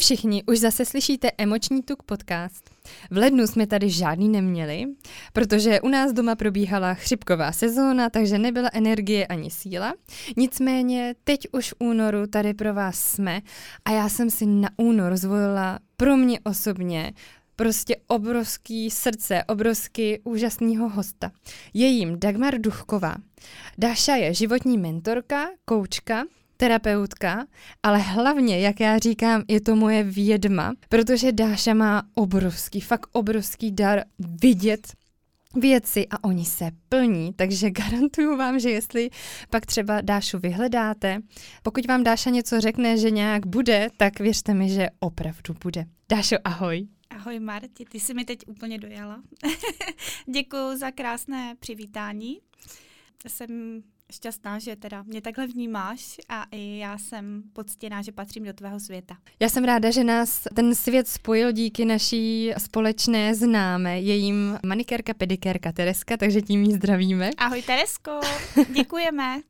všichni už zase slyšíte Emoční tuk podcast. V lednu jsme tady žádný neměli, protože u nás doma probíhala chřipková sezóna, takže nebyla energie ani síla. Nicméně teď už v únoru tady pro vás jsme a já jsem si na únor zvolila pro mě osobně prostě obrovský srdce, obrovský úžasného hosta. Je jim Dagmar Duchková. Dáša je životní mentorka, koučka, terapeutka, ale hlavně, jak já říkám, je to moje vědma, protože Dáša má obrovský, fakt obrovský dar vidět věci a oni se plní, takže garantuju vám, že jestli pak třeba Dášu vyhledáte, pokud vám Dáša něco řekne, že nějak bude, tak věřte mi, že opravdu bude. Dášo, ahoj. Ahoj Marti, ty jsi mi teď úplně dojala. Děkuji za krásné přivítání. Jsem šťastná, že teda mě takhle vnímáš a i já jsem poctěná, že patřím do tvého světa. Já jsem ráda, že nás ten svět spojil díky naší společné známé, jejím manikérka, pedikérka Tereska, takže tím jí zdravíme. Ahoj Teresko, děkujeme.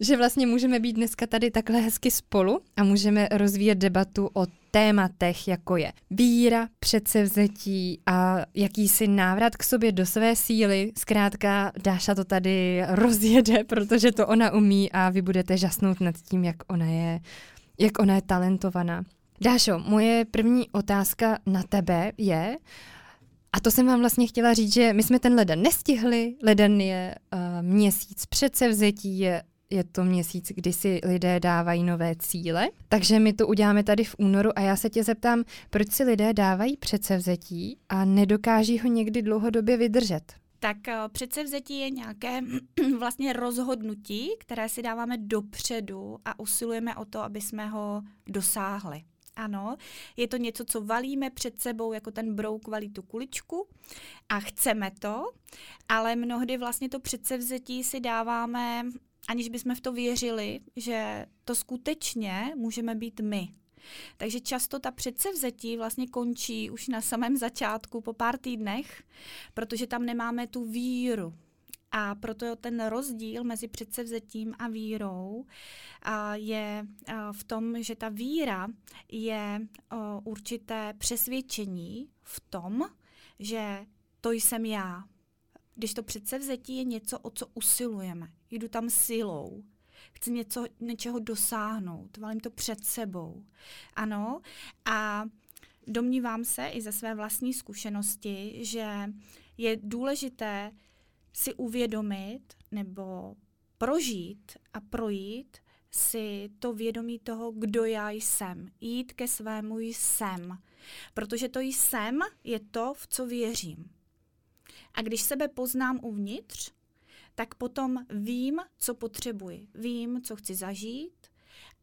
že vlastně můžeme být dneska tady takhle hezky spolu a můžeme rozvíjet debatu o tématech, jako je víra, předsevzetí a jakýsi návrat k sobě do své síly. Zkrátka Dáša to tady rozjede, protože to ona umí a vy budete žasnout nad tím, jak ona je, jak ona je talentovaná. Dášo, moje první otázka na tebe je, a to jsem vám vlastně chtěla říct, že my jsme ten leden nestihli, leden je uh, měsíc předsevzetí, je je to měsíc, kdy si lidé dávají nové cíle, takže my to uděláme tady v únoru a já se tě zeptám, proč si lidé dávají předsevzetí a nedokáží ho někdy dlouhodobě vydržet? Tak eh, předsevzetí je nějaké vlastně rozhodnutí, které si dáváme dopředu a usilujeme o to, aby jsme ho dosáhli. Ano, je to něco, co valíme před sebou, jako ten brouk valí tu kuličku a chceme to, ale mnohdy vlastně to předsevzetí si dáváme aniž bychom v to věřili, že to skutečně můžeme být my. Takže často ta předsevzetí vlastně končí už na samém začátku po pár týdnech, protože tam nemáme tu víru. A proto ten rozdíl mezi předsevzetím a vírou je v tom, že ta víra je určité přesvědčení v tom, že to jsem já, když to předsevzetí je něco, o co usilujeme. Jdu tam silou. Chci něco, něčeho dosáhnout. Valím to před sebou. Ano. A domnívám se i ze své vlastní zkušenosti, že je důležité si uvědomit nebo prožít a projít si to vědomí toho, kdo já jsem. Jít ke svému jsem. Protože to jsem je to, v co věřím. A když sebe poznám uvnitř, tak potom vím, co potřebuji. Vím, co chci zažít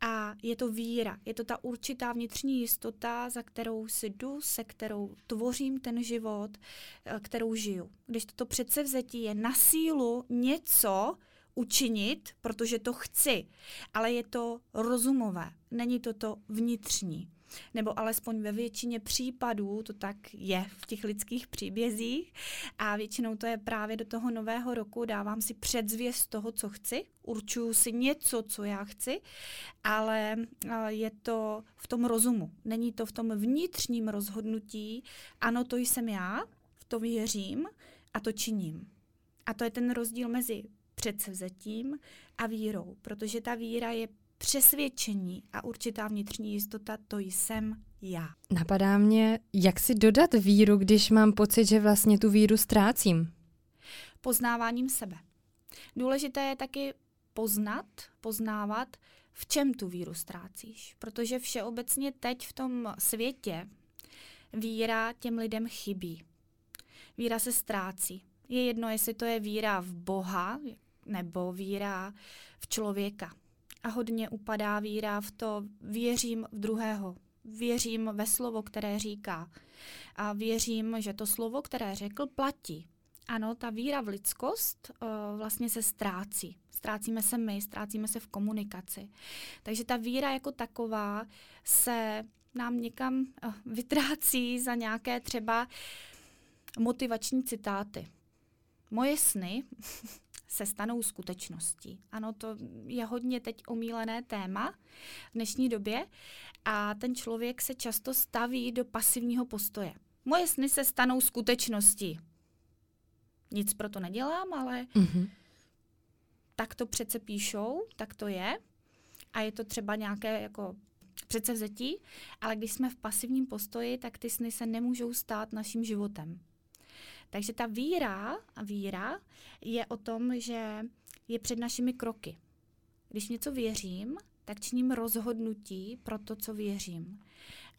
a je to víra. Je to ta určitá vnitřní jistota, za kterou si jdu, se kterou tvořím ten život, eh, kterou žiju. Když toto předsevzetí je na sílu něco učinit, protože to chci, ale je to rozumové, není to to vnitřní nebo alespoň ve většině případů to tak je v těch lidských příbězích a většinou to je právě do toho nového roku, dávám si předzvěst toho, co chci, určuju si něco, co já chci, ale je to v tom rozumu, není to v tom vnitřním rozhodnutí, ano, to jsem já, v to věřím a to činím. A to je ten rozdíl mezi předsevzetím a vírou, protože ta víra je přesvědčení a určitá vnitřní jistota, to jsem já. Napadá mě, jak si dodat víru, když mám pocit, že vlastně tu víru ztrácím? Poznáváním sebe. Důležité je taky poznat, poznávat, v čem tu víru ztrácíš. Protože všeobecně teď v tom světě víra těm lidem chybí. Víra se ztrácí. Je jedno, jestli to je víra v Boha nebo víra v člověka a hodně upadá víra v to, věřím v druhého, věřím ve slovo, které říká a věřím, že to slovo, které řekl, platí. Ano, ta víra v lidskost uh, vlastně se ztrácí. Ztrácíme se my, ztrácíme se v komunikaci. Takže ta víra jako taková se nám někam uh, vytrácí za nějaké třeba motivační citáty. Moje sny se stanou skutečností. Ano, to je hodně teď omílené téma v dnešní době a ten člověk se často staví do pasivního postoje. Moje sny se stanou skutečností. Nic pro to nedělám, ale mm-hmm. tak to přece píšou, tak to je. A je to třeba nějaké jako předsevzetí, ale když jsme v pasivním postoji, tak ty sny se nemůžou stát naším životem. Takže ta víra víra je o tom, že je před našimi kroky. Když něco věřím, tak činím rozhodnutí pro to, co věřím.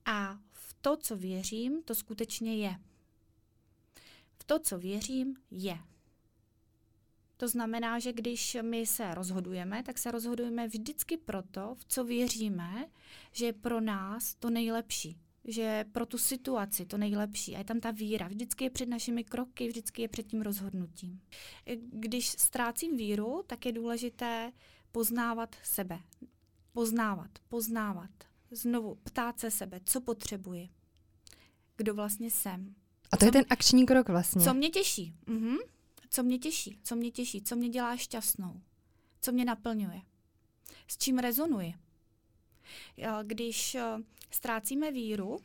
A v to, co věřím, to skutečně je. V to, co věřím, je. To znamená, že když my se rozhodujeme, tak se rozhodujeme vždycky proto, v co věříme, že je pro nás to nejlepší že pro tu situaci to nejlepší. A je tam ta víra. Vždycky je před našimi kroky, vždycky je před tím rozhodnutím. Když ztrácím víru, tak je důležité poznávat sebe. Poznávat, poznávat. Znovu ptát se sebe, co potřebuji. Kdo vlastně jsem. A to co, je ten akční krok vlastně. Co mě těší. Mhm. Co mě těší, co mě těší, co mě dělá šťastnou, co mě naplňuje, s čím rezonuji. Když eh, ztrácíme víru,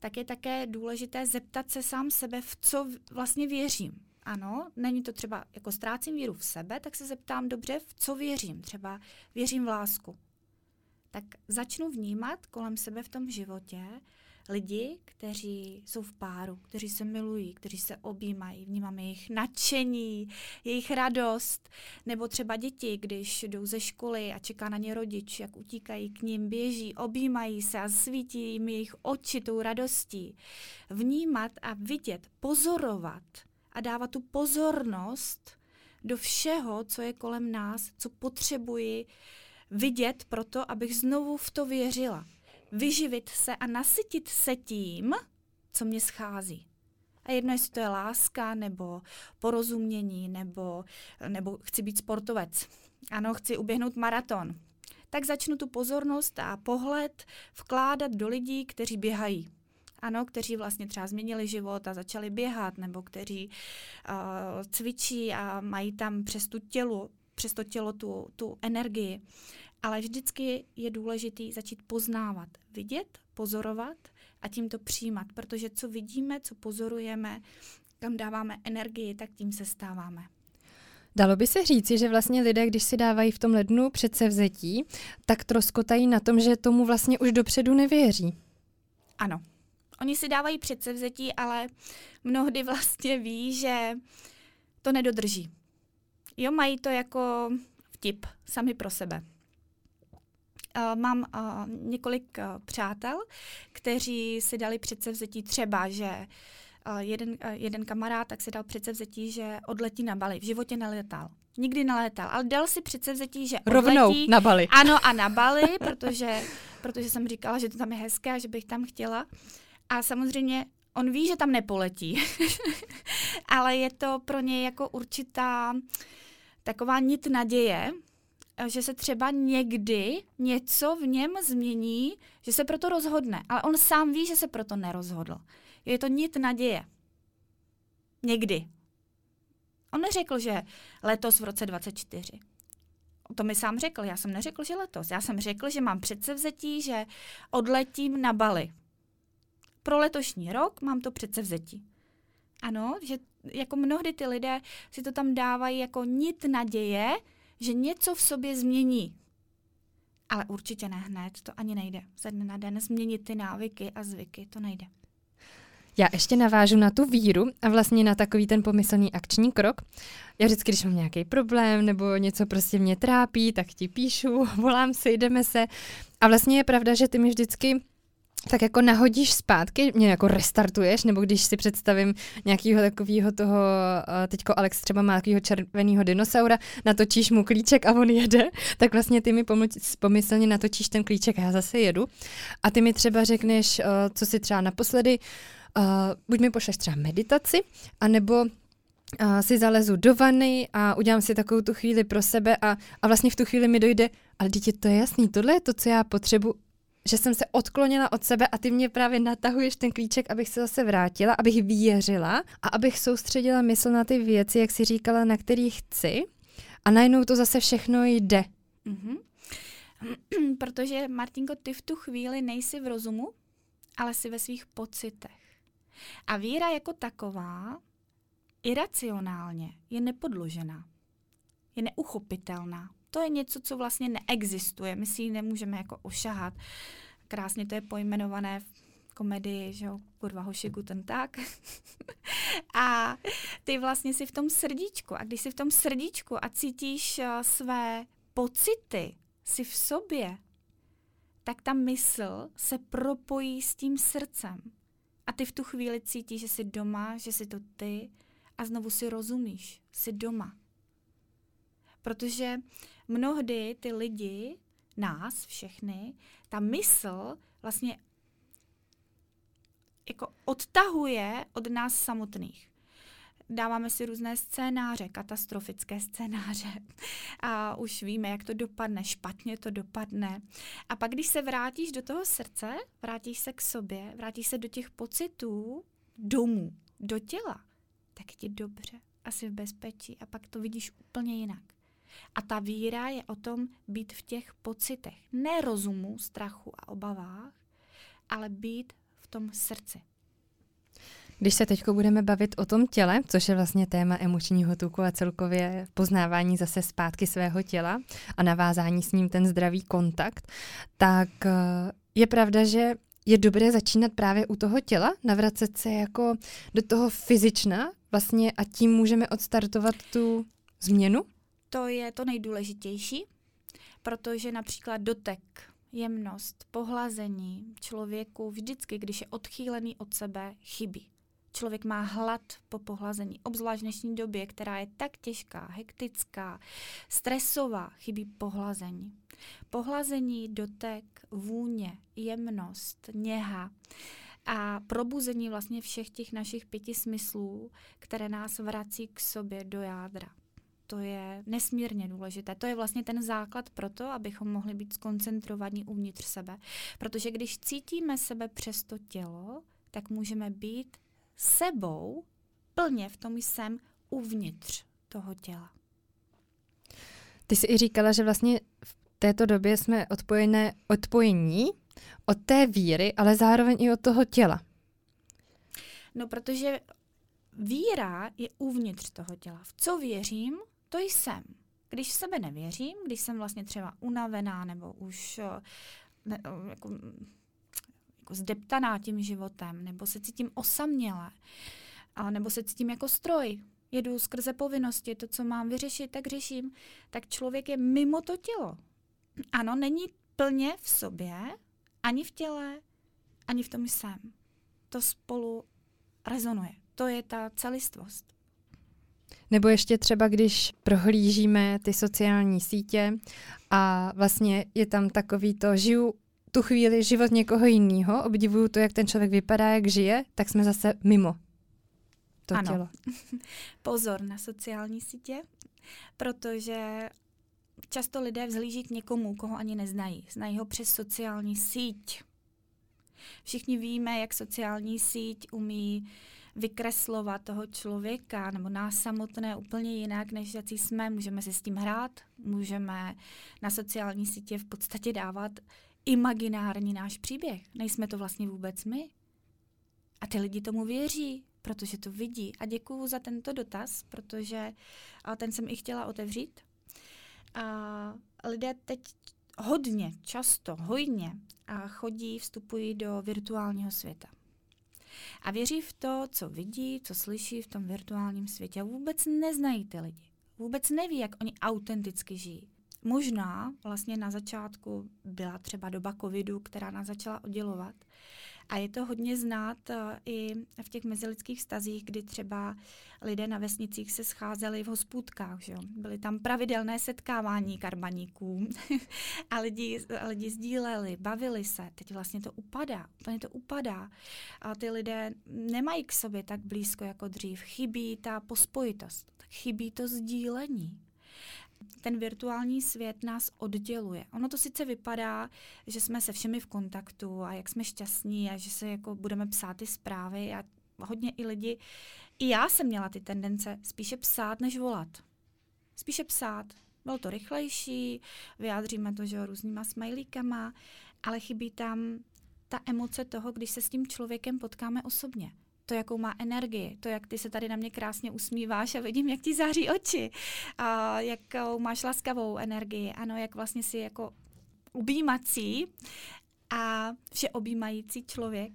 tak je také důležité zeptat se sám sebe, v co vlastně věřím. Ano, není to třeba, jako ztrácím víru v sebe, tak se zeptám dobře, v co věřím. Třeba věřím v lásku. Tak začnu vnímat kolem sebe v tom životě lidi, kteří jsou v páru, kteří se milují, kteří se objímají, vnímáme jejich nadšení, jejich radost, nebo třeba děti, když jdou ze školy a čeká na ně rodič, jak utíkají k ním, běží, objímají se a svítí jim jejich oči tou radostí. Vnímat a vidět, pozorovat a dávat tu pozornost do všeho, co je kolem nás, co potřebuji vidět proto, abych znovu v to věřila vyživit se a nasytit se tím, co mě schází. A jedno, jestli to je láska, nebo porozumění, nebo, nebo chci být sportovec. Ano, chci uběhnout maraton. Tak začnu tu pozornost a pohled vkládat do lidí, kteří běhají. Ano, kteří vlastně třeba změnili život a začali běhat, nebo kteří uh, cvičí a mají tam přes tu tělo, přes to tělo tu, tu energii. Ale vždycky je důležité začít poznávat, vidět, pozorovat a tím to přijímat, protože co vidíme, co pozorujeme, kam dáváme energii, tak tím se stáváme. Dalo by se říci, že vlastně lidé, když si dávají v tom lednu předsevzetí, tak troskotají na tom, že tomu vlastně už dopředu nevěří. Ano. Oni si dávají předsevzetí, ale mnohdy vlastně ví, že to nedodrží. Jo, mají to jako vtip sami pro sebe. Uh, mám uh, několik uh, přátel, kteří si dali předsevzetí třeba, že uh, jeden, uh, jeden kamarád tak si dal předsevzetí, že odletí na Bali. V životě neletal. Nikdy neletal, ale dal si předsevzetí, že Rovnou odletí. na Bali. Ano, a na Bali, protože, protože jsem říkala, že to tam je hezké a že bych tam chtěla. A samozřejmě on ví, že tam nepoletí, ale je to pro něj jako určitá taková nit naděje, že se třeba někdy něco v něm změní, že se proto rozhodne. Ale on sám ví, že se proto nerozhodl. Je to nit naděje. Někdy. On neřekl, že letos v roce 24. To mi sám řekl. Já jsem neřekl, že letos. Já jsem řekl, že mám předsevzetí, že odletím na Bali. Pro letošní rok mám to předsevzetí. Ano, že jako mnohdy ty lidé si to tam dávají jako nit naděje, že něco v sobě změní. Ale určitě ne hned, to ani nejde. Ze dne na den změnit ty návyky a zvyky, to nejde. Já ještě navážu na tu víru a vlastně na takový ten pomyslný akční krok. Já vždycky, když mám nějaký problém nebo něco prostě mě trápí, tak ti píšu, volám si, jdeme se. A vlastně je pravda, že ty mi vždycky tak jako nahodíš zpátky, mě jako restartuješ, nebo když si představím nějakého takového toho, teďko Alex třeba má takového červeného dinosaura, natočíš mu klíček a on jede, tak vlastně ty mi pomyslně natočíš ten klíček a já zase jedu. A ty mi třeba řekneš, co si třeba naposledy, buď mi pošleš třeba meditaci, anebo si zalezu do vany a udělám si takovou tu chvíli pro sebe a, a vlastně v tu chvíli mi dojde, ale dítě, to je jasný, tohle je to, co já potřebuji že jsem se odklonila od sebe a ty mě právě natahuješ ten klíček, abych se zase vrátila, abych věřila a abych soustředila mysl na ty věci, jak si říkala, na kterých chci a najednou to zase všechno jde. Mm-hmm. Protože, Martinko, ty v tu chvíli nejsi v rozumu, ale si ve svých pocitech. A víra jako taková, iracionálně, je nepodložená. Je neuchopitelná. To je něco, co vlastně neexistuje. My si ji nemůžeme jako ošahat. Krásně to je pojmenované v komedii, že jo, kurva hoši ten tak. a ty vlastně si v tom srdíčku. A když si v tom srdíčku a cítíš uh, své pocity, si v sobě, tak ta mysl se propojí s tím srdcem. A ty v tu chvíli cítíš, že jsi doma, že jsi to ty a znovu si rozumíš, jsi doma. Protože mnohdy ty lidi, nás všechny, ta mysl vlastně jako odtahuje od nás samotných dáváme si různé scénáře, katastrofické scénáře a už víme, jak to dopadne, špatně to dopadne. A pak, když se vrátíš do toho srdce, vrátíš se k sobě, vrátíš se do těch pocitů domů, do těla, tak ti dobře, asi v bezpečí a pak to vidíš úplně jinak. A ta víra je o tom být v těch pocitech, ne rozumu, strachu a obavách, ale být v tom srdci. Když se teď budeme bavit o tom těle, což je vlastně téma emočního tuku a celkově poznávání zase zpátky svého těla a navázání s ním ten zdravý kontakt, tak eh, je pravda, že je dobré začínat právě u toho těla, navracet se jako do toho fyzična vlastně a tím můžeme odstartovat tu změnu? To je to nejdůležitější, protože například dotek, jemnost, pohlazení člověku vždycky, když je odchýlený od sebe, chybí. Člověk má hlad po pohlazení, obzvlášť v dnešní době, která je tak těžká, hektická, stresová, chybí pohlazení. Pohlazení, dotek, vůně, jemnost, něha a probuzení vlastně všech těch našich pěti smyslů, které nás vrací k sobě do jádra. To je nesmírně důležité. To je vlastně ten základ pro to, abychom mohli být skoncentrovaní uvnitř sebe. Protože když cítíme sebe přes to tělo, tak můžeme být sebou plně v tom jsem uvnitř toho těla. Ty jsi i říkala, že vlastně v této době jsme odpojené odpojení od té víry, ale zároveň i od toho těla. No, protože víra je uvnitř toho těla. V co věřím, to jsem. Když sebe nevěřím, když jsem vlastně třeba unavená nebo už eh, ne, eh, jako jako zdeptaná tím životem, nebo se cítím osaměle, a nebo se cítím jako stroj, jedu skrze povinnosti, to, co mám vyřešit, tak řeším, tak člověk je mimo to tělo. Ano, není plně v sobě, ani v těle, ani v tom jsem. To spolu rezonuje. To je ta celistvost. Nebo ještě třeba, když prohlížíme ty sociální sítě a vlastně je tam takový to, žiju tu chvíli život někoho jiného, obdivuju to, jak ten člověk vypadá, jak žije, tak jsme zase mimo to ano. tělo. Pozor na sociální sítě, protože často lidé vzhlíží k někomu, koho ani neznají. Znají ho přes sociální síť. Všichni víme, jak sociální síť umí vykreslovat toho člověka nebo nás samotné úplně jinak, než jaký jsme. Můžeme si s tím hrát, můžeme na sociální sítě v podstatě dávat imaginární náš příběh. Nejsme to vlastně vůbec my. A ty lidi tomu věří, protože to vidí. A děkuju za tento dotaz, protože ten jsem i chtěla otevřít. A lidé teď hodně, často, hojně a chodí, vstupují do virtuálního světa. A věří v to, co vidí, co slyší v tom virtuálním světě. A vůbec neznají ty lidi. Vůbec neví, jak oni autenticky žijí. Možná vlastně na začátku byla třeba doba covidu, která nás začala oddělovat. A je to hodně znát uh, i v těch mezilidských stazích, kdy třeba lidé na vesnicích se scházeli v hospůdkách. Že? Byly tam pravidelné setkávání karbaníků a lidi, lidi sdíleli, bavili se. Teď vlastně to upadá, úplně to upadá. A ty lidé nemají k sobě tak blízko jako dřív. Chybí ta pospojitost, chybí to sdílení ten virtuální svět nás odděluje. Ono to sice vypadá, že jsme se všemi v kontaktu a jak jsme šťastní a že se jako budeme psát ty zprávy a hodně i lidi, i já jsem měla ty tendence spíše psát, než volat. spíše psát. Bylo to rychlejší, vyjádříme to, že různýma smajlíkama, ale chybí tam ta emoce toho, když se s tím člověkem potkáme osobně to, jakou má energii, to, jak ty se tady na mě krásně usmíváš a vidím, jak ti září oči, a jakou máš laskavou energii, ano, jak vlastně si jako objímací a vše objímající člověk.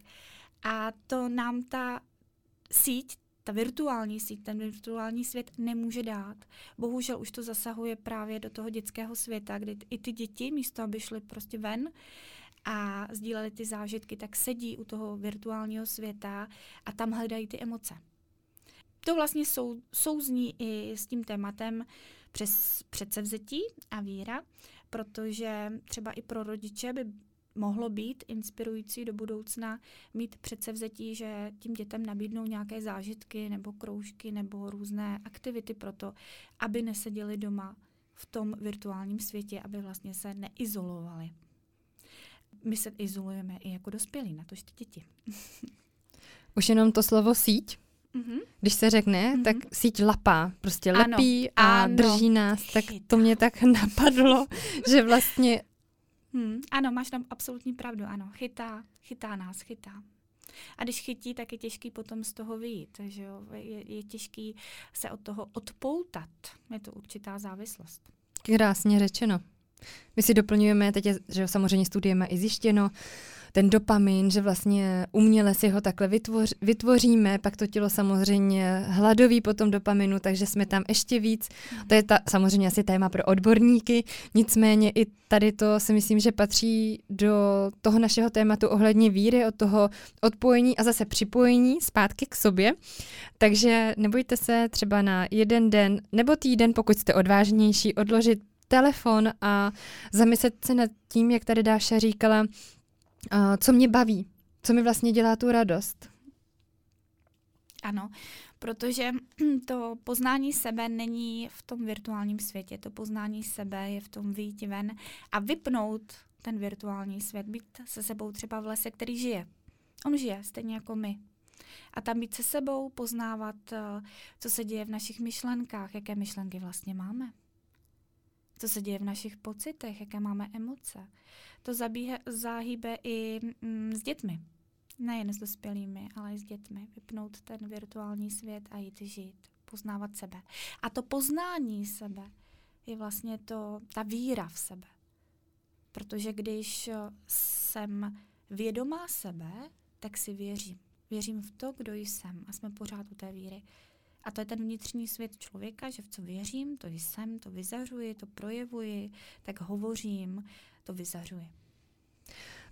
A to nám ta síť, ta virtuální síť, ten virtuální svět nemůže dát. Bohužel už to zasahuje právě do toho dětského světa, kdy i ty děti, místo aby šly prostě ven, a sdíleli ty zážitky, tak sedí u toho virtuálního světa a tam hledají ty emoce. To vlastně sou, souzní i s tím tématem přes předsevzetí a víra, protože třeba i pro rodiče by mohlo být inspirující do budoucna mít předsevzetí, že tím dětem nabídnou nějaké zážitky nebo kroužky nebo různé aktivity pro to, aby neseděli doma v tom virtuálním světě, aby vlastně se neizolovali my se izolujeme i jako dospělí, na to ty děti. Už jenom to slovo síť, mm-hmm. když se řekne, mm-hmm. tak síť lapá, prostě ano, lepí a ano. drží nás, tak to mě tak napadlo, že vlastně... Hmm, ano, máš tam absolutní pravdu, ano, chytá, chytá nás, chytá. A když chytí, tak je těžký potom z toho vyjít, že jo? Je, je těžký se od toho odpoutat. Je to určitá závislost. Krásně řečeno. My si doplňujeme, teď je, že samozřejmě studujeme i zjištěno, ten dopamin, že vlastně uměle si ho takhle vytvoř, vytvoříme, pak to tělo samozřejmě hladoví po tom dopaminu, takže jsme tam ještě víc. To je ta, samozřejmě asi téma pro odborníky, nicméně i tady to si myslím, že patří do toho našeho tématu ohledně víry, od toho odpojení a zase připojení zpátky k sobě. Takže nebojte se třeba na jeden den nebo týden, pokud jste odvážnější, odložit telefon a zamyslet se nad tím, jak tady Dáša říkala, co mě baví, co mi vlastně dělá tu radost. Ano, protože to poznání sebe není v tom virtuálním světě. To poznání sebe je v tom výjít ven a vypnout ten virtuální svět, být se sebou třeba v lese, který žije. On žije, stejně jako my. A tam být se sebou, poznávat, co se děje v našich myšlenkách, jaké myšlenky vlastně máme co se děje v našich pocitech, jaké máme emoce. To zabíhe, záhýbe i mm, s dětmi. Nejen s dospělými, ale i s dětmi. Vypnout ten virtuální svět a jít žít, poznávat sebe. A to poznání sebe je vlastně to, ta víra v sebe. Protože když jsem vědomá sebe, tak si věřím. Věřím v to, kdo jsem a jsme pořád u té víry. A to je ten vnitřní svět člověka, že v co věřím, to jsem, to vyzařuji, to projevuji, tak hovořím, to vyzařuji.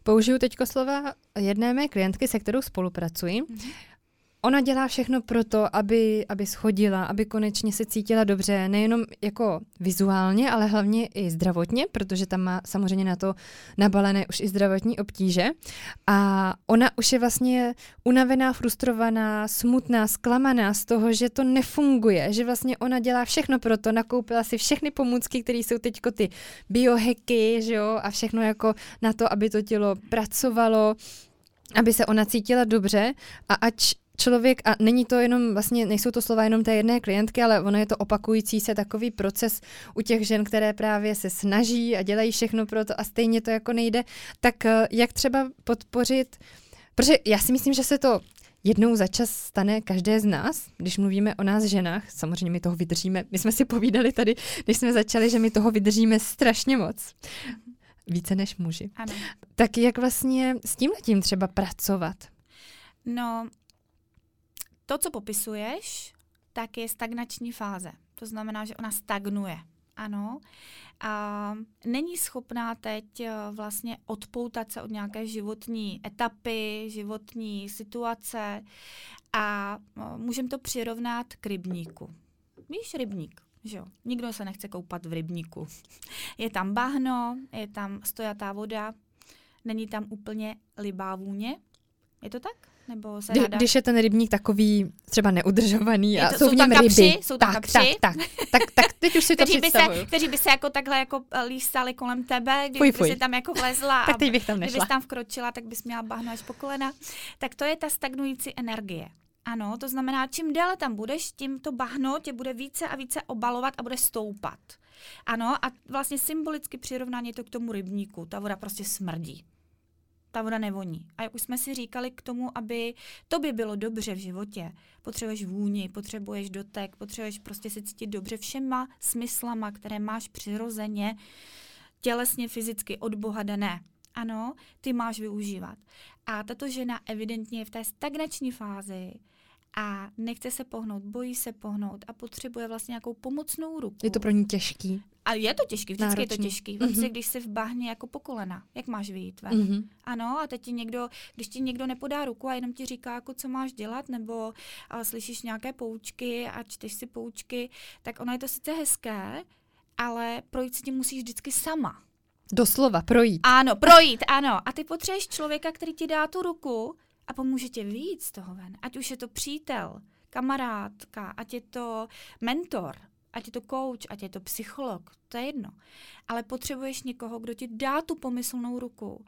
Použiju teď slova jedné mé klientky, se kterou spolupracuji. Mm-hmm. Ona dělá všechno pro to, aby, aby schodila, aby konečně se cítila dobře, nejenom jako vizuálně, ale hlavně i zdravotně, protože tam má samozřejmě na to nabalené už i zdravotní obtíže. A ona už je vlastně unavená, frustrovaná, smutná, zklamaná z toho, že to nefunguje, že vlastně ona dělá všechno pro to, nakoupila si všechny pomůcky, které jsou teď ty bioheky, že jo, a všechno jako na to, aby to tělo pracovalo, aby se ona cítila dobře a ať člověk, a není to jenom, vlastně nejsou to slova jenom té jedné klientky, ale ono je to opakující se takový proces u těch žen, které právě se snaží a dělají všechno pro to a stejně to jako nejde, tak eh, jak třeba podpořit, protože já si myslím, že se to jednou za čas stane každé z nás, když mluvíme o nás ženách, samozřejmě my toho vydržíme, my jsme si povídali tady, když jsme začali, že my toho vydržíme strašně moc. Více než muži. Ano. Tak jak vlastně s tím tím třeba pracovat? No, to, co popisuješ, tak je stagnační fáze. To znamená, že ona stagnuje. Ano. A není schopná teď eh, vlastně odpoutat se od nějaké životní etapy, životní situace a eh, můžeme to přirovnat k rybníku. Víš, rybník, že jo? Nikdo se nechce koupat v rybníku. Je tam bahno, je tam stojatá voda, není tam úplně libá vůně. Je to tak? Nebo se Kdy, ráda... Když je ten rybník takový třeba neudržovaný a to, jsou, jsou v něm ryby. Kapři, jsou tam tak, kapři. tak, tak, tak, tak, teď už si to kteří by, se, kteří by se jako takhle jako eh, lístali kolem tebe, kdyby fuj, si tam jako vlezla tak teď bych tam nešla. kdybys tam vkročila, tak bys měla bahno až po kolena. Tak to je ta stagnující energie. Ano, to znamená, čím déle tam budeš, tím to bahno tě bude více a více obalovat a bude stoupat. Ano, a vlastně symbolicky přirovnání to k tomu rybníku. Ta voda prostě smrdí. Ta voda nevoní. A jak už jsme si říkali k tomu, aby to by bylo dobře v životě, potřebuješ vůni, potřebuješ dotek, potřebuješ prostě se cítit dobře všema smyslama, které máš přirozeně, tělesně, fyzicky od Boha dané. Ano, ty máš využívat. A tato žena evidentně je v té stagnační fázi, a nechce se pohnout, bojí se pohnout a potřebuje vlastně nějakou pomocnou ruku. Je to pro ní těžký. A je to těžký, vždycky Náročný. je to těžký. Vem mm-hmm. si, když jsi v bahně jako po kolena, jak máš vyjít ven. Mm-hmm. Ano, a teď ti někdo, když ti někdo nepodá ruku a jenom ti říká, jako co máš dělat, nebo a slyšíš nějaké poučky a čteš si poučky, tak ono je to sice hezké, ale projít si tím musíš vždycky sama. Doslova, projít. Ano, projít, ano. A ty potřebuješ člověka, který ti dá tu ruku, a pomůže tě víc z toho ven. Ať už je to přítel, kamarádka, ať je to mentor, ať je to coach, ať je to psycholog, to je jedno. Ale potřebuješ někoho, kdo ti dá tu pomyslnou ruku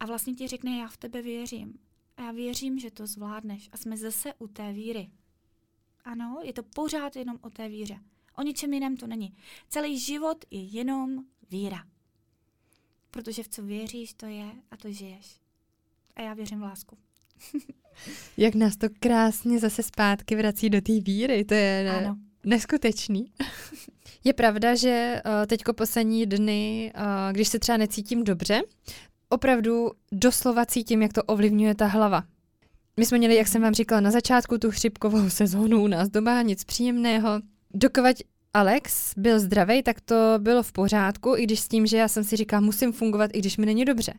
a vlastně ti řekne, já v tebe věřím. A já věřím, že to zvládneš. A jsme zase u té víry. Ano, je to pořád jenom o té víře. O ničem jiném to není. Celý život je jenom víra. Protože v co věříš, to je a to žiješ. A já věřím v lásku. Jak nás to krásně zase zpátky vrací do té víry, to je ne, ano. neskutečný. je pravda, že uh, teďko poslední dny, uh, když se třeba necítím dobře, opravdu doslova cítím, jak to ovlivňuje ta hlava. My jsme měli, jak jsem vám říkala, na začátku tu chřipkovou sezónu u nás doma, nic příjemného. Dokovat Alex byl zdravý, tak to bylo v pořádku, i když s tím, že já jsem si říkala, musím fungovat, i když mi není dobře.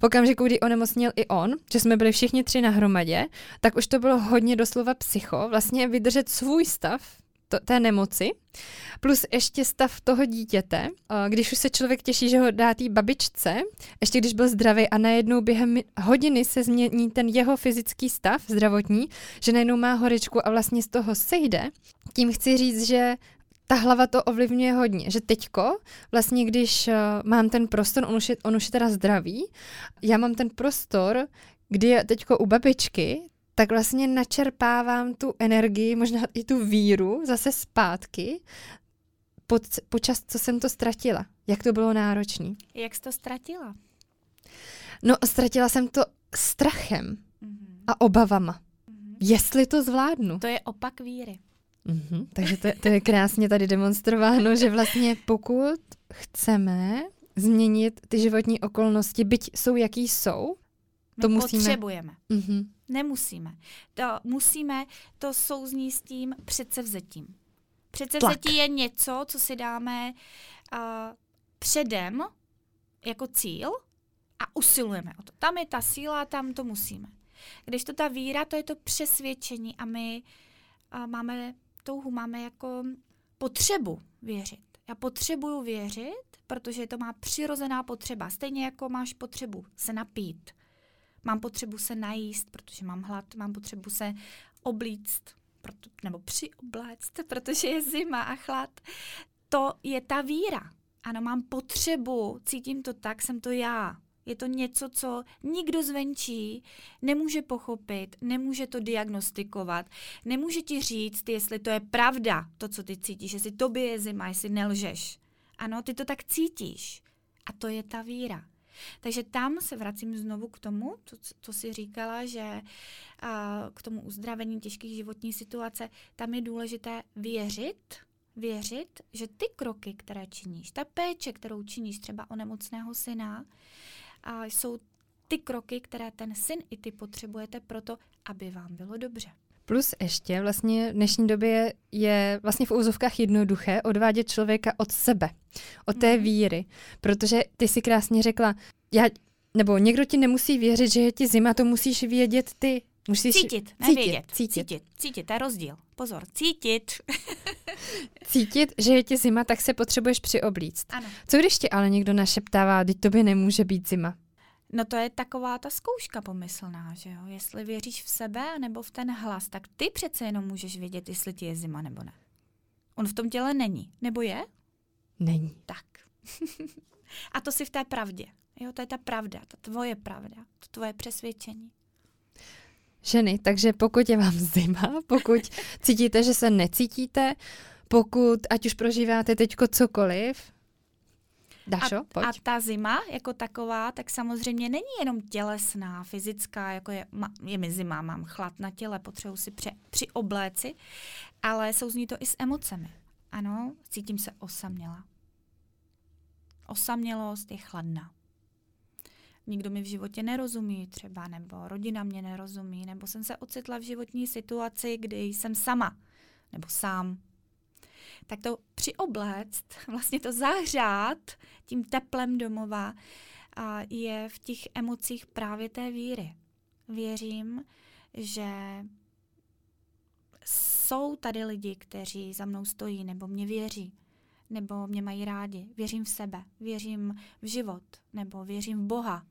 V okamžiku, kdy onemocněl i on, že jsme byli všichni tři na hromadě, tak už to bylo hodně doslova psycho, vlastně vydržet svůj stav, to, té nemoci, plus ještě stav toho dítěte, když už se člověk těší, že ho dá té babičce, ještě když byl zdravý a najednou během hodiny se změní ten jeho fyzický stav zdravotní, že najednou má horečku a vlastně z toho sejde, tím chci říct, že ta hlava to ovlivňuje hodně, že teďko, vlastně když uh, mám ten prostor, on už, je, on už je teda zdravý, já mám ten prostor, kdy je teďko u babičky, tak vlastně načerpávám tu energii, možná i tu víru zase zpátky, pod, počas, co jsem to ztratila. Jak to bylo náročné. Jak jsi to ztratila? No, ztratila jsem to strachem mm-hmm. a obavama. Mm-hmm. Jestli to zvládnu. To je opak víry. Mm-hmm, takže to, to je krásně tady demonstrováno, že vlastně pokud chceme změnit ty životní okolnosti, byť jsou jaký jsou, to musíme... Potřebujeme. Mm-hmm. Nemusíme. To musíme, to souzní s tím předsevzetím. Předsevzetí Tlak. je něco, co si dáme uh, předem jako cíl a usilujeme o to. Tam je ta síla, tam to musíme. Když to ta víra, to je to přesvědčení a my uh, máme touhu, máme jako potřebu věřit. Já potřebuju věřit, protože to má přirozená potřeba. Stejně jako máš potřebu se napít. Mám potřebu se najíst, protože mám hlad. Mám potřebu se oblíct, proto, nebo přiobléct, protože je zima a chlad. To je ta víra. Ano, mám potřebu, cítím to tak, jsem to já. Je to něco, co nikdo zvenčí nemůže pochopit, nemůže to diagnostikovat, nemůže ti říct, jestli to je pravda, to, co ty cítíš, jestli tobě je zima, jestli nelžeš. Ano, ty to tak cítíš. A to je ta víra. Takže tam se vracím znovu k tomu, to, co jsi říkala, že a, k tomu uzdravení těžkých životní situace, tam je důležité věřit, věřit, že ty kroky, které činíš, ta péče, kterou činíš třeba o nemocného syna, a jsou ty kroky, které ten syn i ty potřebujete proto, aby vám bylo dobře. Plus ještě vlastně v dnešní době je vlastně v úzovkách jednoduché odvádět člověka od sebe, od té mm. víry, protože ty si krásně řekla, já, nebo někdo ti nemusí věřit, že je ti zima, to musíš vědět ty. Musíš cítit, nevědět. Cítit, cítit. Cítit, cítit, to je rozdíl. Pozor, cítit. cítit, že je ti zima, tak se potřebuješ přioblíct. Ano. Co když ti ale někdo našeptává, teď tobě nemůže být zima? No to je taková ta zkouška pomyslná, že jo? Jestli věříš v sebe nebo v ten hlas, tak ty přece jenom můžeš vědět, jestli ti je zima nebo ne. On v tom těle není. Nebo je? Není. Tak. A to si v té pravdě. Jo, to je ta pravda, ta tvoje pravda, to tvoje přesvědčení. Ženy, takže pokud je vám zima, pokud cítíte, že se necítíte, pokud ať už prožíváte teďko cokoliv, Dašo, a, pojď. a ta zima jako taková, tak samozřejmě není jenom tělesná, fyzická, jako je, je mi zima, mám chlad na těle, potřebuji si pře, přiobléci, ale jsou z ní to i s emocemi. Ano, cítím se osaměla. Osamělost je chladná. Nikdo mi v životě nerozumí třeba, nebo rodina mě nerozumí, nebo jsem se ocitla v životní situaci, kdy jsem sama, nebo sám, tak to přiobléct, vlastně to zahřát tím teplem domova a je v těch emocích právě té víry. Věřím, že jsou tady lidi, kteří za mnou stojí nebo mě věří, nebo mě mají rádi. Věřím v sebe, věřím v život, nebo věřím v Boha.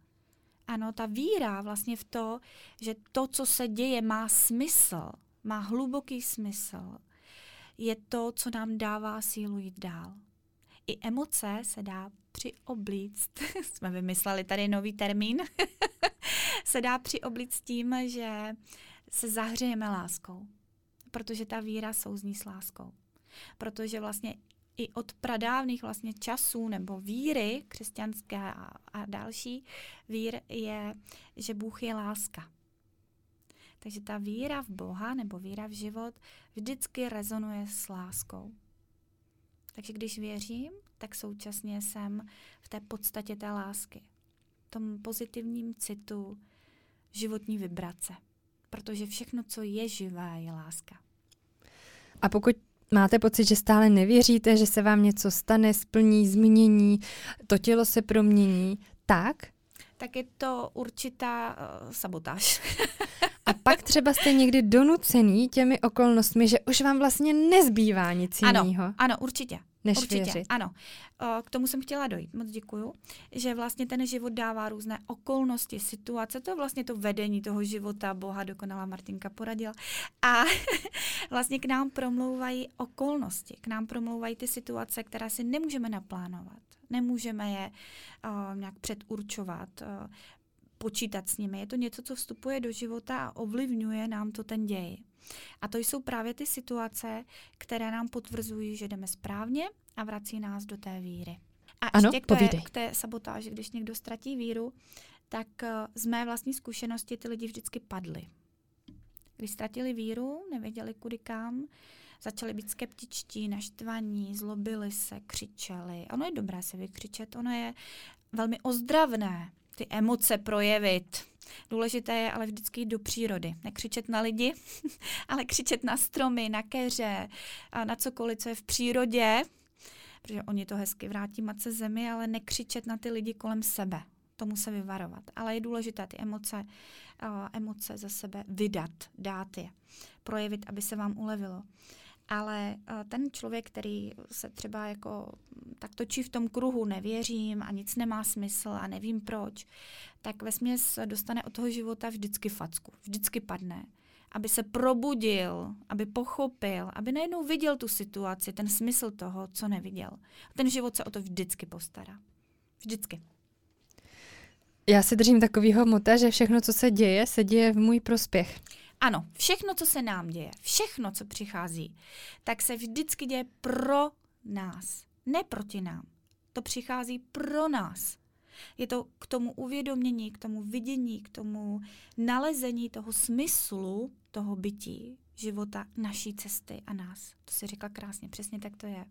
Ano, ta víra vlastně v to, že to, co se děje, má smysl, má hluboký smysl je to, co nám dává sílu jít dál. I emoce se dá přioblíct, jsme vymysleli tady nový termín, se dá přioblíct tím, že se zahřejeme láskou, protože ta víra souzní s láskou. Protože vlastně i od pradávných vlastně časů nebo víry křesťanské a, a další vír je, že Bůh je láska. Takže ta víra v Boha nebo víra v život vždycky rezonuje s láskou. Takže když věřím, tak současně jsem v té podstatě té lásky, v tom pozitivním citu životní vibrace. Protože všechno, co je živé, je láska. A pokud máte pocit, že stále nevěříte, že se vám něco stane, splní, změní, to tělo se promění, tak? Tak je to určitá uh, sabotáž. A pak třeba jste někdy donucený těmi okolnostmi, že už vám vlastně nezbývá nic jiného. Ano, ano, určitě. Než Určitě, věřit. ano. K tomu jsem chtěla dojít, moc děkuju, že vlastně ten život dává různé okolnosti, situace, to je vlastně to vedení toho života, Boha dokonalá Martinka poradila. A vlastně k nám promlouvají okolnosti, k nám promlouvají ty situace, které si nemůžeme naplánovat. Nemůžeme je uh, nějak předurčovat. Uh, počítat s nimi. Je to něco, co vstupuje do života a ovlivňuje nám to ten děj. A to jsou právě ty situace, které nám potvrzují, že jdeme správně a vrací nás do té víry. A ano, ještě k té, k té sabotáži, když někdo ztratí víru, tak eh, z mé vlastní zkušenosti ty lidi vždycky padli. Když ztratili víru, nevěděli kudy kam, začali být skeptičtí, naštvaní, zlobili se, křičeli. Ono je dobré se vykřičet, ono je velmi ozdravné ty emoce projevit. Důležité je ale vždycky jít do přírody. Nekřičet na lidi, ale křičet na stromy, na keře, a na cokoliv, co je v přírodě, protože oni to hezky vrátí matce zemi, ale nekřičet na ty lidi kolem sebe. Tomu se vyvarovat. Ale je důležité ty emoce, uh, emoce za sebe vydat, dát je, projevit, aby se vám ulevilo. Ale uh, ten člověk, který se třeba jako tak točí v tom kruhu, nevěřím a nic nemá smysl a nevím proč, tak ve směs dostane od toho života vždycky facku, vždycky padne. Aby se probudil, aby pochopil, aby najednou viděl tu situaci, ten smysl toho, co neviděl. Ten život se o to vždycky postará. Vždycky. Já si držím takového mota, že všechno, co se děje, se děje v můj prospěch. Ano, všechno, co se nám děje, všechno, co přichází, tak se vždycky děje pro nás, ne proti nám. To přichází pro nás. Je to k tomu uvědomění, k tomu vidění, k tomu nalezení toho smyslu toho bytí, života, naší cesty a nás. To si řekla krásně, přesně tak to je.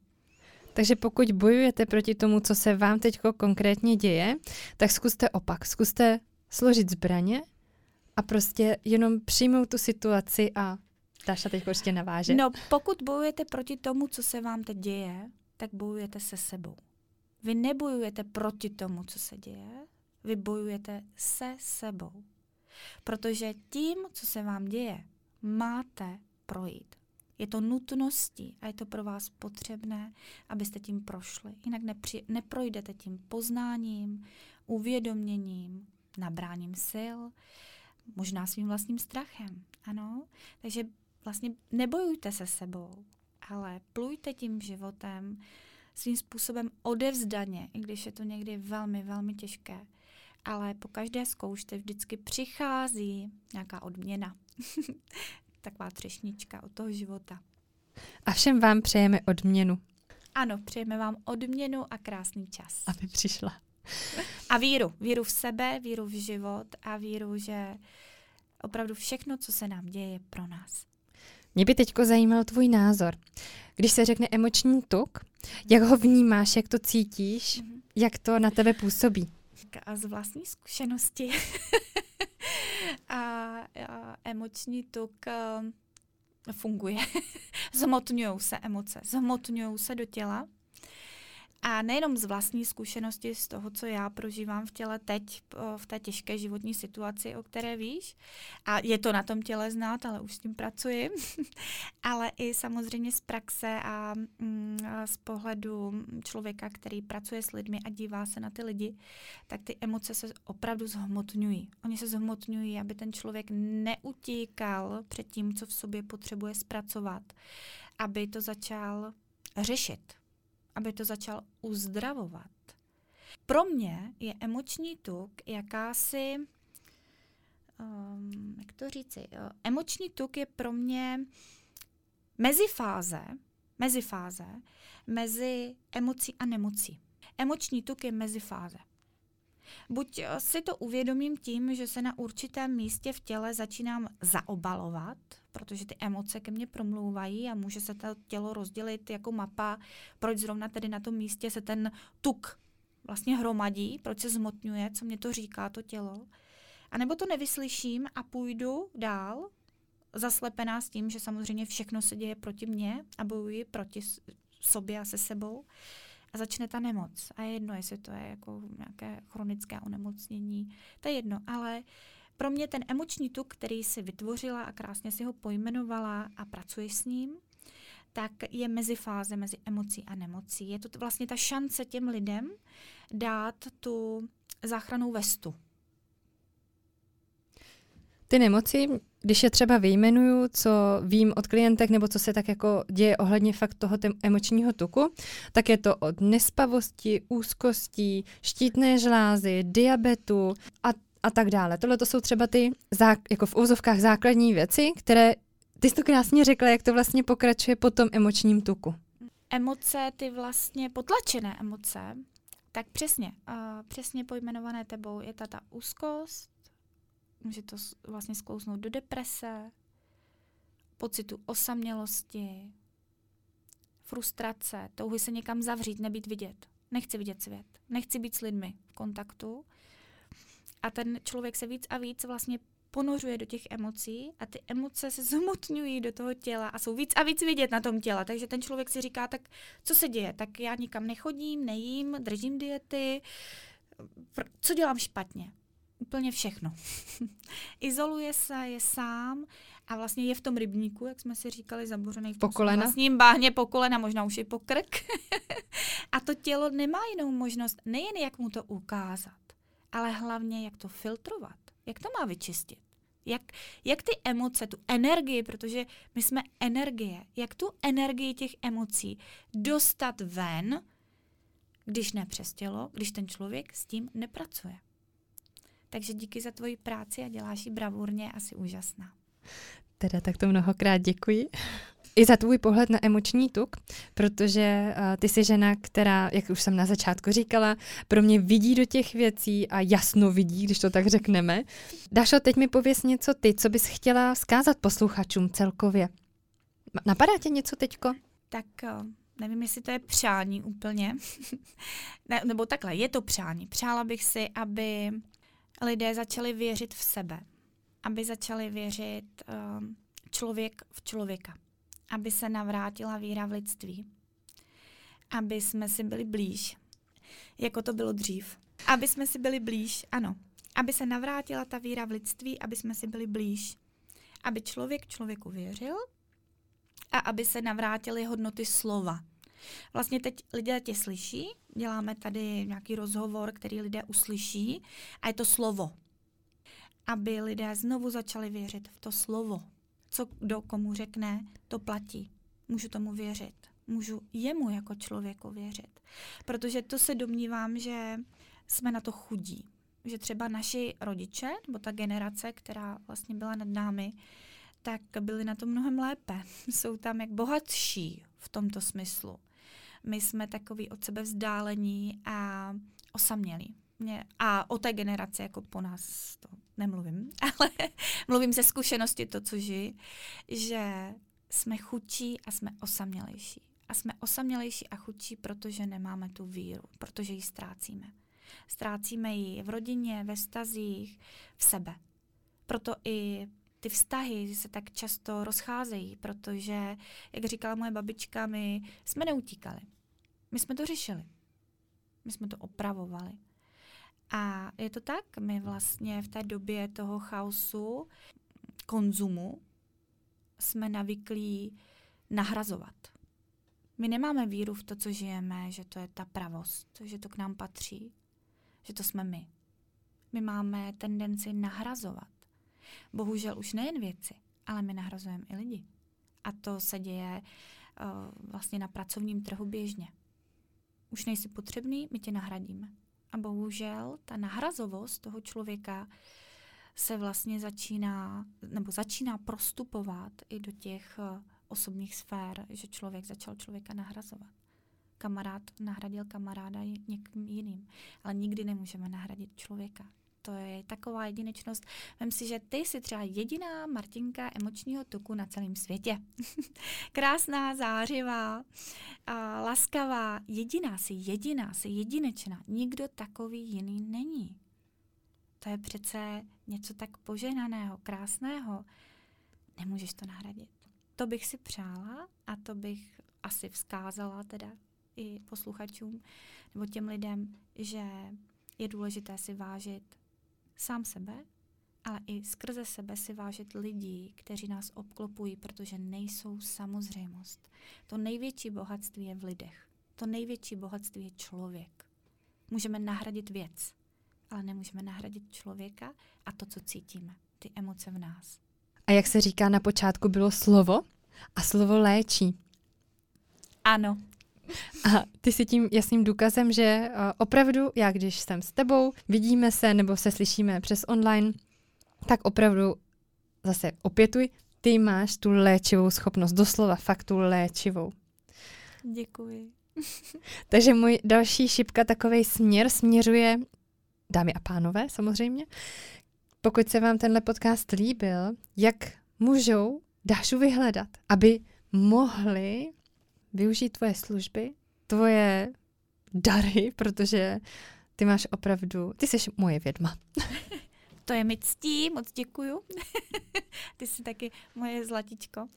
Takže pokud bojujete proti tomu, co se vám teď konkrétně děje, tak zkuste opak. Zkuste složit zbraně a prostě jenom přijmout tu situaci a Dáša teď prostě naváže. No, pokud bojujete proti tomu, co se vám teď děje, tak bojujete se sebou. Vy nebojujete proti tomu, co se děje, vy bojujete se sebou. Protože tím, co se vám děje, máte projít. Je to nutností a je to pro vás potřebné, abyste tím prošli. Jinak nepři, neprojdete tím poznáním, uvědoměním, nabráním sil, možná svým vlastním strachem. Ano, takže vlastně nebojujte se sebou, ale plujte tím životem svým způsobem odevzdaně, i když je to někdy velmi, velmi těžké. Ale po každé zkoušce vždycky přichází nějaká odměna. Taková třešnička od toho života. A všem vám přejeme odměnu. Ano, přejeme vám odměnu a krásný čas. Aby přišla. A víru. Víru v sebe, víru v život a víru, že opravdu všechno, co se nám děje, je pro nás. Mě by teďko zajímal tvůj názor. Když se řekne emoční tuk, jak ho vnímáš, jak to cítíš, mm-hmm. jak to na tebe působí? A z vlastní zkušenosti a, a emoční tuk uh, funguje. zhmotňují se emoce, zhmotňují se do těla a nejenom z vlastní zkušenosti, z toho, co já prožívám v těle teď, v té těžké životní situaci, o které víš, a je to na tom těle znát, ale už s tím pracuji, ale i samozřejmě z praxe a, mm, z pohledu člověka, který pracuje s lidmi a dívá se na ty lidi, tak ty emoce se opravdu zhmotňují. Oni se zhmotňují, aby ten člověk neutíkal před tím, co v sobě potřebuje zpracovat, aby to začal řešit aby to začal uzdravovat. Pro mě je emoční tuk jakási, um, jak to říci, emoční tuk je pro mě mezifáze, mezifáze mezi emocí a nemocí. Emoční tuk je mezifáze. Buď si to uvědomím tím, že se na určitém místě v těle začínám zaobalovat, protože ty emoce ke mně promlouvají a může se to tělo rozdělit jako mapa, proč zrovna tedy na tom místě se ten tuk vlastně hromadí, proč se zmotňuje, co mě to říká to tělo. A nebo to nevyslyším a půjdu dál, zaslepená s tím, že samozřejmě všechno se děje proti mně a bojuji proti sobě a se sebou. A začne ta nemoc. A je jedno, jestli to je jako nějaké chronické onemocnění, to je jedno, ale pro mě ten emoční tuk, který si vytvořila a krásně si ho pojmenovala a pracuješ s ním, tak je mezi fáze mezi emocí a nemocí. Je to vlastně ta šance těm lidem dát tu záchranou vestu. Ty nemoci, když je třeba vyjmenuju, co vím od klientek, nebo co se tak jako děje ohledně fakt toho emočního tuku, tak je to od nespavosti, úzkostí, štítné žlázy, diabetu a a tak dále. Tohle to jsou třeba ty zák- jako v úzovkách základní věci, které ty jsi to krásně řekla, jak to vlastně pokračuje po tom emočním tuku. Emoce, ty vlastně potlačené emoce, tak přesně, uh, přesně pojmenované tebou je ta, ta úzkost, může to vlastně sklouznout do deprese, pocitu osamělosti, frustrace, touhy se někam zavřít, nebýt vidět. Nechci vidět svět, nechci být s lidmi v kontaktu a ten člověk se víc a víc vlastně ponořuje do těch emocí a ty emoce se zmotňují do toho těla a jsou víc a víc vidět na tom těle. Takže ten člověk si říká, tak co se děje? Tak já nikam nechodím, nejím, držím diety, co dělám špatně? Úplně všechno. Izoluje se, je sám a vlastně je v tom rybníku, jak jsme si říkali, zabořený v tom pokolena. vlastním báhně po kolena, možná už i po krk. a to tělo nemá jinou možnost, nejen jak mu to ukázat, ale hlavně jak to filtrovat, jak to má vyčistit. Jak, jak ty emoce, tu energii, protože my jsme energie, jak tu energii těch emocí dostat ven, když ne přes tělo, když ten člověk s tím nepracuje. Takže díky za tvoji práci a děláš ji bravurně, asi úžasná. Teda tak to mnohokrát děkuji i za tvůj pohled na emoční tuk, protože uh, ty jsi žena, která, jak už jsem na začátku říkala, pro mě vidí do těch věcí a jasno vidí, když to tak řekneme. Dašo, teď mi pověs něco ty, co bys chtěla vzkázat posluchačům celkově. Napadá tě něco teďko? Tak uh, nevím, jestli to je přání úplně. ne, nebo takhle, je to přání. Přála bych si, aby lidé začali věřit v sebe. Aby začali věřit uh, člověk v člověka aby se navrátila víra v lidství, aby jsme si byli blíž, jako to bylo dřív. Aby jsme si byli blíž, ano. Aby se navrátila ta víra v lidství, aby jsme si byli blíž. Aby člověk člověku věřil a aby se navrátily hodnoty slova. Vlastně teď lidé tě slyší, děláme tady nějaký rozhovor, který lidé uslyší a je to slovo. Aby lidé znovu začali věřit v to slovo, co kdo komu řekne, to platí. Můžu tomu věřit. Můžu jemu jako člověku věřit. Protože to se domnívám, že jsme na to chudí. že třeba naši rodiče, nebo ta generace, která vlastně byla nad námi, tak byli na to mnohem lépe. Jsou tam jak bohatší v tomto smyslu. My jsme takový od sebe vzdálení a osamělí. A o té generaci jako po nás to nemluvím, ale mluvím ze zkušenosti to, co žijí, že jsme chudší a jsme osamělejší. A jsme osamělejší a chudší, protože nemáme tu víru, protože ji ztrácíme. Ztrácíme ji v rodině, ve stazích, v sebe. Proto i ty vztahy se tak často rozcházejí, protože, jak říkala moje babička, my jsme neutíkali. My jsme to řešili. My jsme to opravovali. A je to tak, my vlastně v té době toho chaosu, konzumu, jsme navyklí nahrazovat. My nemáme víru v to, co žijeme, že to je ta pravost, že to k nám patří, že to jsme my. My máme tendenci nahrazovat. Bohužel už nejen věci, ale my nahrazujeme i lidi. A to se děje uh, vlastně na pracovním trhu běžně. Už nejsi potřebný, my tě nahradíme. A bohužel ta nahrazovost toho člověka se vlastně začíná, nebo začíná prostupovat i do těch uh, osobních sfér, že člověk začal člověka nahrazovat. Kamarád nahradil kamaráda někým jiným, ale nikdy nemůžeme nahradit člověka. To je taková jedinečnost. Vem si, že ty jsi třeba jediná Martinka emočního tuku na celém světě. Krásná, zářivá, a laskavá, jediná, jsi jediná, jsi jedinečná. Nikdo takový jiný není. To je přece něco tak poženaného, krásného. Nemůžeš to nahradit. To bych si přála a to bych asi vzkázala teda i posluchačům nebo těm lidem, že je důležité si vážit sám sebe, ale i skrze sebe si vážit lidí, kteří nás obklopují, protože nejsou samozřejmost. To největší bohatství je v lidech. To největší bohatství je člověk. Můžeme nahradit věc, ale nemůžeme nahradit člověka a to, co cítíme, ty emoce v nás. A jak se říká, na počátku bylo slovo a slovo léčí. Ano. A ty si tím jasným důkazem, že opravdu já, když jsem s tebou, vidíme se nebo se slyšíme přes online, tak opravdu zase opětuj, ty máš tu léčivou schopnost, doslova fakt tu léčivou. Děkuji. Takže můj další šipka, takový směr, směřuje, dámy a pánové samozřejmě, pokud se vám tenhle podcast líbil, jak můžou Dášu vyhledat, aby mohli využít tvoje služby, tvoje dary, protože ty máš opravdu, ty jsi moje vědma. To je mi ctí, moc děkuju. Ty jsi taky moje zlatičko.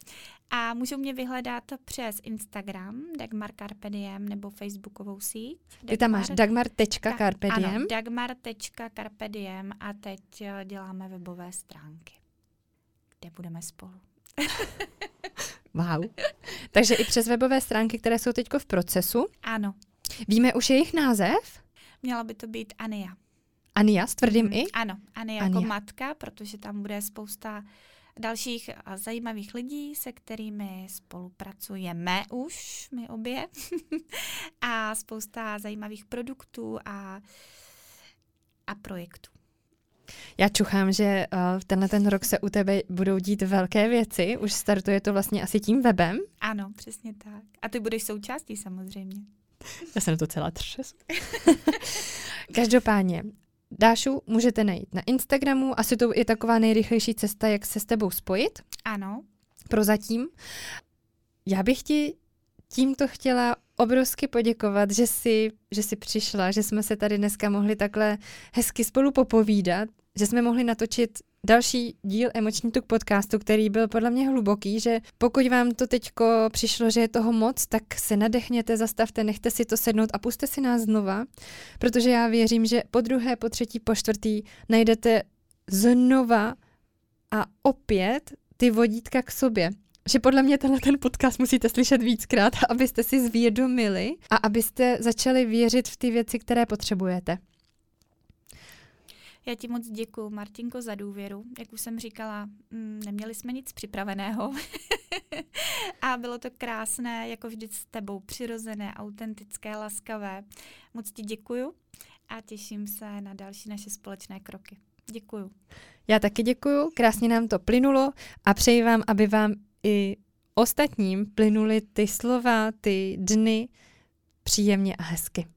A můžou mě vyhledat přes Instagram, Dagmar Carpe Diem, nebo Facebookovou síť. Dagmar, Ty tam máš dagmar.carpe Diem. Ano, dagmar.carpe Diem a teď eh, děláme webové stránky, kde budeme spolu. wow. Takže i přes webové stránky, které jsou teď v procesu. Ano. Víme už jejich název? Měla by to být Ania. Ania s tvrdým mm, i? Ano, Ania, Ania jako matka, protože tam bude spousta dalších zajímavých lidí, se kterými spolupracujeme už, my obě. a spousta zajímavých produktů a, a projektů. Já čuchám, že uh, tenhle ten rok se u tebe budou dít velké věci. Už startuje to vlastně asi tím webem. Ano, přesně tak. A ty budeš součástí samozřejmě. Já jsem to celá třes. Každopádně, Dášu můžete najít na Instagramu. Asi to je taková nejrychlejší cesta, jak se s tebou spojit. Ano. Prozatím. Já bych ti tímto chtěla obrovsky poděkovat, že jsi, že jsi přišla, že jsme se tady dneska mohli takhle hezky spolu popovídat, že jsme mohli natočit další díl Emoční tuk podcastu, který byl podle mě hluboký, že pokud vám to teďko přišlo, že je toho moc, tak se nadechněte, zastavte, nechte si to sednout a puste si nás znova, protože já věřím, že po druhé, po třetí, po čtvrtý najdete znova a opět ty vodítka k sobě že podle mě tenhle ten podcast musíte slyšet víckrát, abyste si zvědomili a abyste začali věřit v ty věci, které potřebujete. Já ti moc děkuji, Martinko, za důvěru. Jak už jsem říkala, mm, neměli jsme nic připraveného. a bylo to krásné, jako vždy s tebou, přirozené, autentické, laskavé. Moc ti děkuju a těším se na další naše společné kroky. Děkuju. Já taky děkuju, krásně nám to plynulo a přeji vám, aby vám i ostatním plynuly ty slova, ty dny příjemně a hezky.